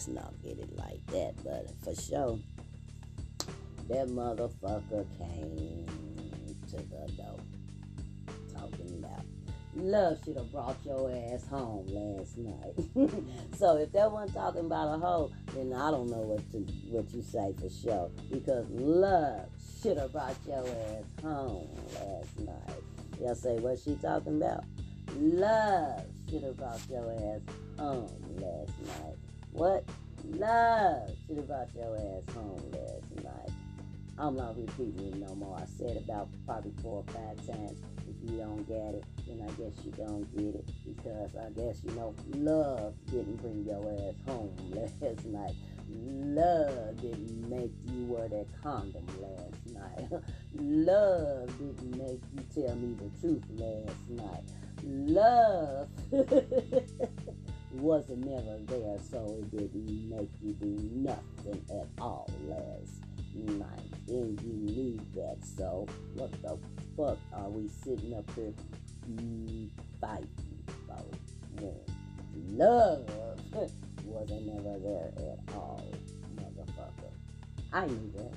let's not get it like that. But for sure, that motherfucker came to the door talking about love should have brought your ass home last night. so if that one talking about a hoe, then I don't know what to what you say for sure. Because love should have brought your ass home last night. Y'all say what she talking about? Love should have brought your ass home last night. What? Love should have brought your ass home last night. I'm not repeating it no more. I said about probably four or five times. If you don't get it, then I guess you don't get it. Because I guess, you know, love didn't bring your ass home last night. Love didn't make you wear that condom last night. love didn't make you tell me the truth last night. Love wasn't never there, so it didn't make you do nothing at all last night. And you knew that, so what the fuck are we sitting up here fighting about? Love wasn't never there at all, motherfucker. I knew that.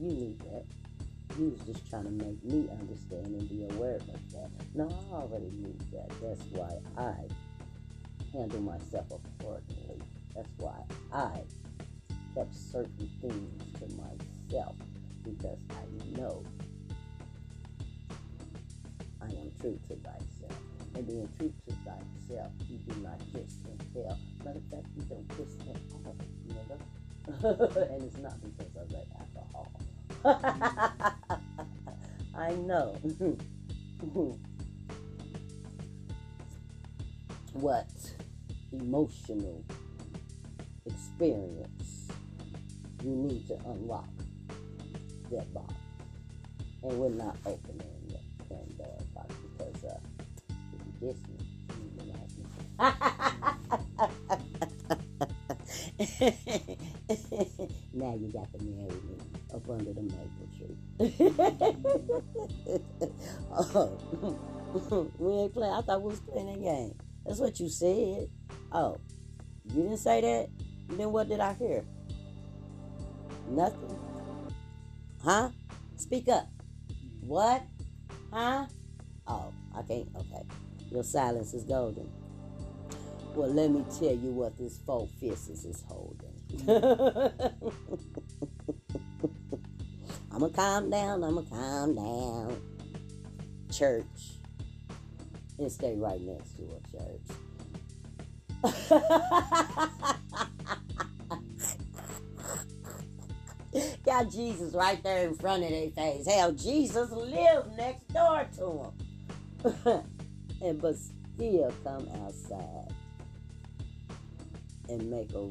You knew that. You was just trying to make me understand and be aware of that. No, I already knew that. That's why I handle myself accordingly. That's why I kept certain things to myself because I know I am true to thyself. And being true to thyself, you do not kiss and tell. Matter of fact, you don't kiss at all, nigga. and it's not because of the alcohol. I know what emotional experience you need to unlock that box. And we're not opening the Pandora box because uh, if you me, you me. now you got to marry me up under the maple tree. oh, we ain't playing. I thought we was playing a game. That's what you said. Oh, you didn't say that? Then what did I hear? Nothing. Huh? Speak up. What? Huh? Oh, I can't. Okay. Your silence is golden. Well, let me tell you what this four fists is holding. I'ma calm down, I'ma calm down. Church. And stay right next to a church. Got Jesus right there in front of their face. Hell, Jesus lived next door to them. and but still come outside and make a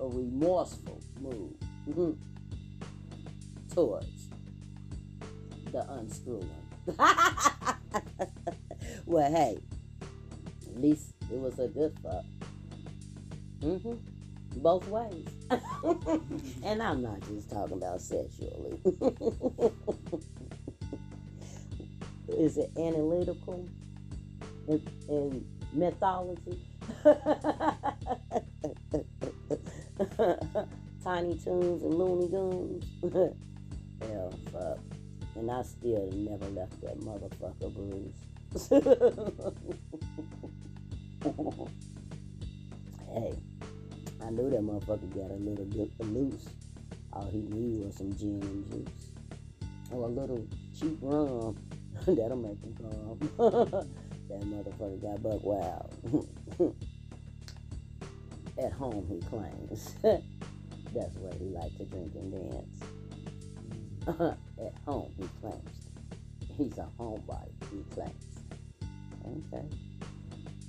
a remorseful move mm-hmm, towards the unscrewing. well, hey, at least it was a good fuck. Mm-hmm. Both ways. and I'm not just talking about sexually. Is it analytical and, mythology? Tiny Toons and Looney Tunes. Hell, fuck. And I still never left that motherfucker bruise. hey, knew that motherfucker got a little bit loose. All he needed was some gin and juice. Or a little cheap rum. That'll make him calm. that motherfucker got buck wild. At home, he claims. That's where he likes to drink and dance. At home, he claims. He's a homebody, he claims. Okay.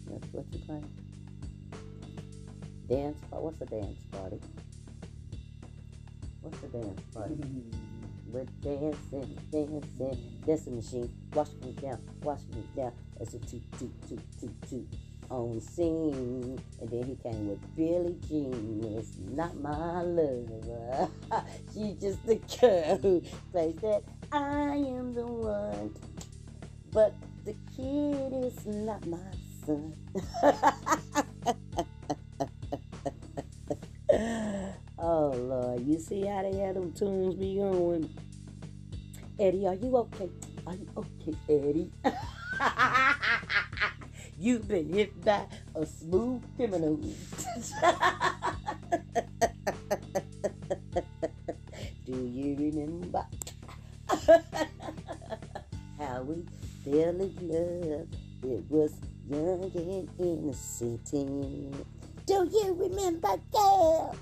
That's what you claim. Dance party? What's a dance party? What's a dance party? Mm-hmm. We're dancing, dancing, dancing machine. Wash me down, wash me down. It's a toot, toot, toot, toot, toot on scene. And then he came with Billie Jean. It's not my lover. She's just the girl who plays that I am the one. But the kid is not my son. you see how they had them tunes be going? Eddie, are you okay? Are you okay, Eddie? You've been hit by a smooth criminal. Do you remember how we fell in love? It was young and innocent. Do you remember, girl?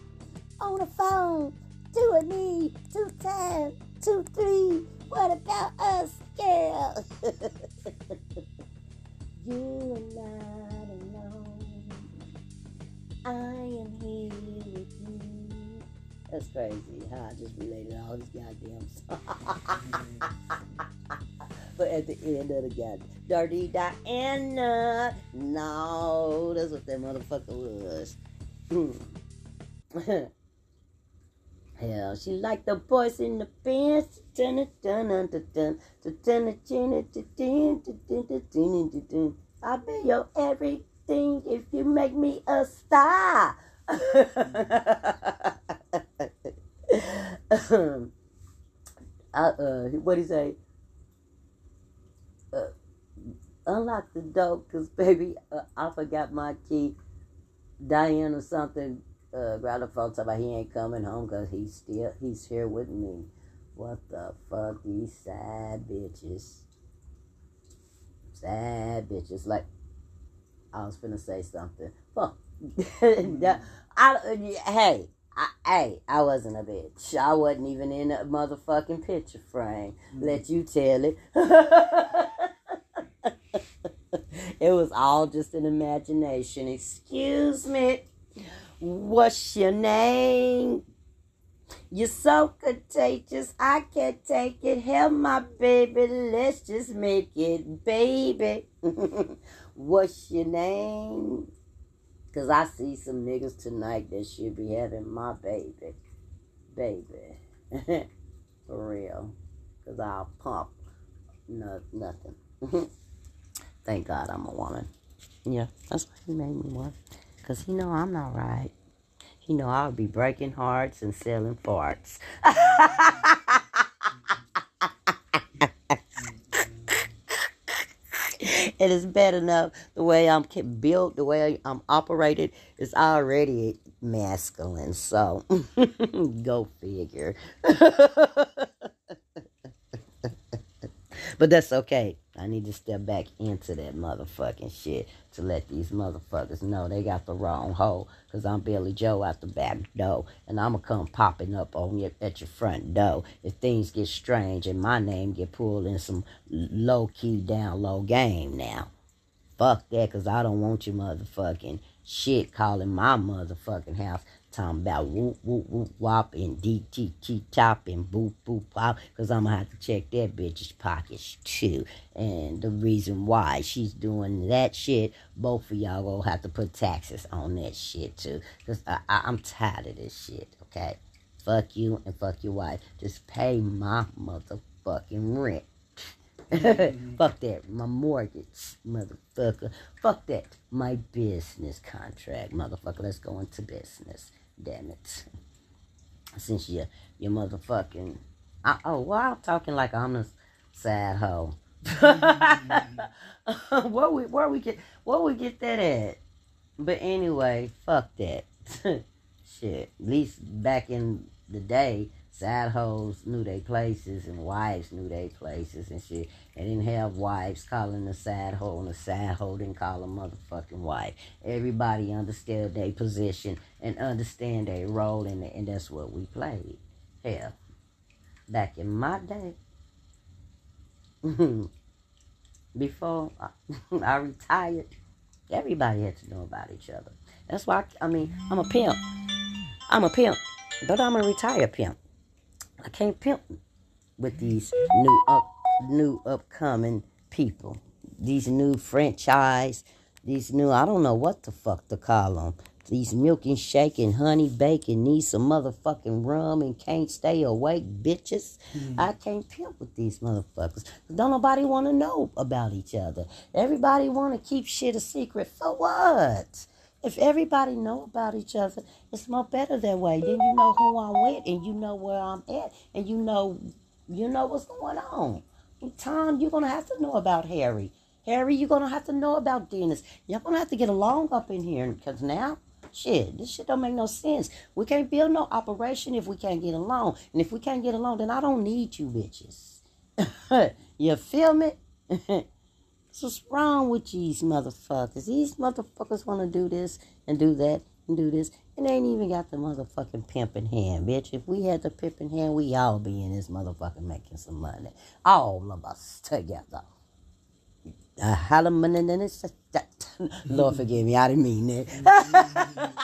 On the phone, two and me, two times, two, three. What about us, girl? you are not alone. I am here with you. That's crazy how I just related all these goddamn songs. but at the end of the god, Dirty Diana. No, that's what that motherfucker was. Hmm. Hell, she like the boys in the pants. I'll be your everything if you make me a star. uh, what you say? Uh, unlock the door, cause baby, uh, I forgot my key. Diane or something uh, phone, talk about he ain't coming home because he's still he's here with me. What the fuck, these sad bitches, sad bitches. Like I was finna say something. Fuck. I, hey, I, hey, I wasn't a bitch. I wasn't even in a motherfucking picture frame. Mm-hmm. Let you tell it. it was all just an imagination. Excuse me. What's your name? You're so contagious, I can't take it. Help my baby, let's just make it, baby. What's your name? Cause I see some niggas tonight that should be having my baby. Baby. For real. Cause I'll pump no nothing. Thank God I'm a woman. Yeah, that's why he made me one. Because he know I'm not right. He know I'll be breaking hearts and selling farts. it is bad enough the way I'm built, the way I'm operated is already masculine. So go figure. but that's okay. I need to step back into that motherfucking shit to let these motherfuckers know they got the wrong hoe. Cause I'm Billy Joe out the back door, and I'ma come popping up on you at your front door if things get strange and my name get pulled in some low key down low game now. Fuck that, cause I don't want you motherfucking shit calling my motherfucking house talking about whoop whoop whoop wop and DTT top and boop boop pop because I'm gonna have to check that bitch's pockets too. And the reason why she's doing that shit, both of y'all gonna have to put taxes on that shit too. Because I, I, I'm tired of this shit, okay? Fuck you and fuck your wife. Just pay my motherfucking rent. Fuck that. My mortgage, motherfucker. Fuck that. My business contract, motherfucker. Let's go into business. Damn it. Since you you motherfucking I, oh well I'm talking like I'm a sad hoe. where we where we get where we get that at? But anyway, fuck that. Shit. At least back in the day, sad hoes knew their places and wives knew their places and shit. They didn't have wives calling a sad hoe and a sad hoe didn't call a motherfucking wife. Everybody understood their position and understand their role in it, and that's what we played. Hell, back in my day, before I, I retired, everybody had to know about each other. That's why, I, I mean, I'm a pimp. I'm a pimp, but I'm a retired pimp. I can't pimp with these new up, new upcoming people. These new franchise, these new I don't know what the fuck to call them. These milk and shake and honey bacon need some motherfucking rum and can't stay awake bitches. Mm-hmm. I can't pimp with these motherfuckers. Don't nobody want to know about each other. Everybody want to keep shit a secret. For what? If everybody know about each other, it's more better that way. Then you know who I'm with, and you know where I'm at, and you know, you know what's going on. Tom, you're gonna have to know about Harry. Harry, you're gonna have to know about Dennis. You're gonna have to get along up in here, because now, shit, this shit don't make no sense. We can't build no operation if we can't get along, and if we can't get along, then I don't need you bitches. you feel me? So what's wrong with these motherfuckers? These motherfuckers want to do this and do that and do this, and they ain't even got the motherfucking pimp in hand, bitch. If we had the pimp in hand, we all be in this motherfucker making some money. All of us together. Uh, Lord forgive me, I didn't mean that.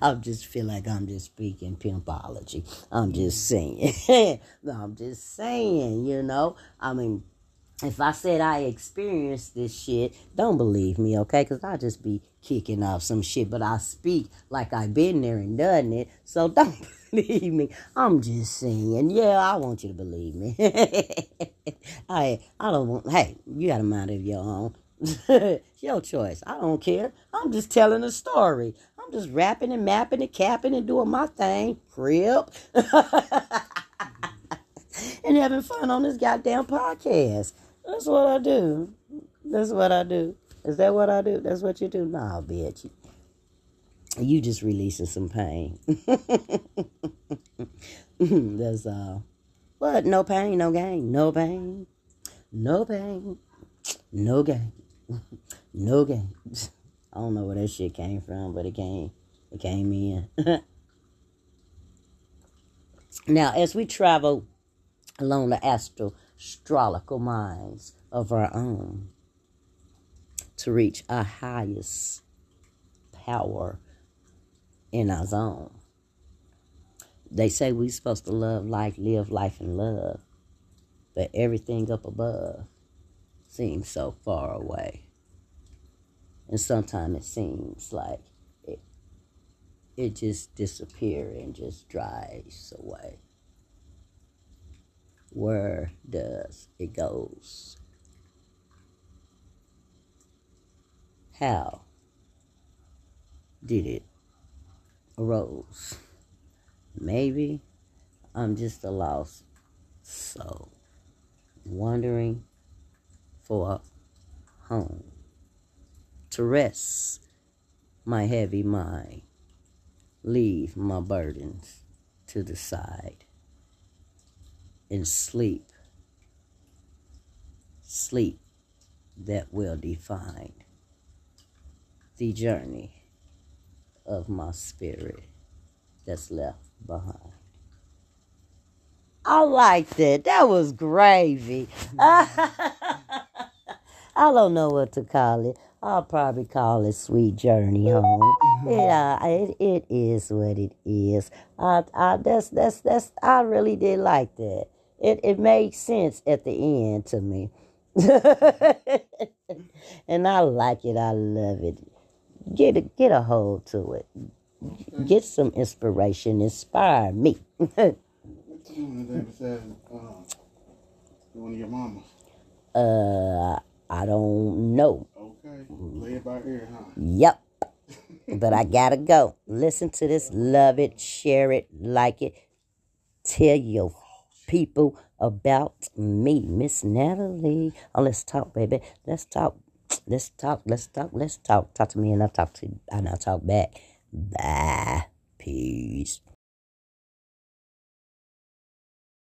I just feel like I'm just speaking pimpology. I'm just saying. I'm just saying, you know. I mean, if I said I experienced this shit, don't believe me, okay? Because I'll just be kicking off some shit. But I speak like I've been there and done it. So don't believe me. I'm just saying, yeah, I want you to believe me. I, I don't want, hey, you got a mind of your own. your choice. I don't care. I'm just telling a story. I'm just rapping and mapping and capping and doing my thing. Crip. and having fun on this goddamn podcast. That's what I do. That's what I do. Is that what I do? That's what you do? Nah, bitch. You just releasing some pain. That's all. But no pain, no gain. No pain. No pain. No gain. No gain. I don't know where that shit came from, but it came. It came in. now, as we travel along the astral astrological minds of our own to reach our highest power in our zone. They say we're supposed to love life, live life, and love, but everything up above seems so far away. And sometimes it seems like it, it just disappears and just dries away where does it goes? How did it arose? Maybe I'm just a lost soul wandering for home to rest my heavy mind, leave my burdens to the side in sleep. Sleep that will define the journey of my spirit that's left behind. I liked it. That was gravy. I don't know what to call it. I'll probably call it Sweet Journey Home. Yeah, it, it is what it is. I, I, that's, that's, that's, I really did like that it, it made sense at the end to me. and I like it. I love it. Get a, get a hold to it. Get some inspiration. Inspire me. One of your mamas. Uh, I don't know. Okay, play it by ear, huh? Yep. but I gotta go. Listen to this, love it, share it, like it, tell your people about me, Miss Natalie. Oh, let's talk, baby. Let's talk. Let's talk. Let's talk. Let's talk. Talk to me and I'll talk to you and I'll talk back. Bye. Peace.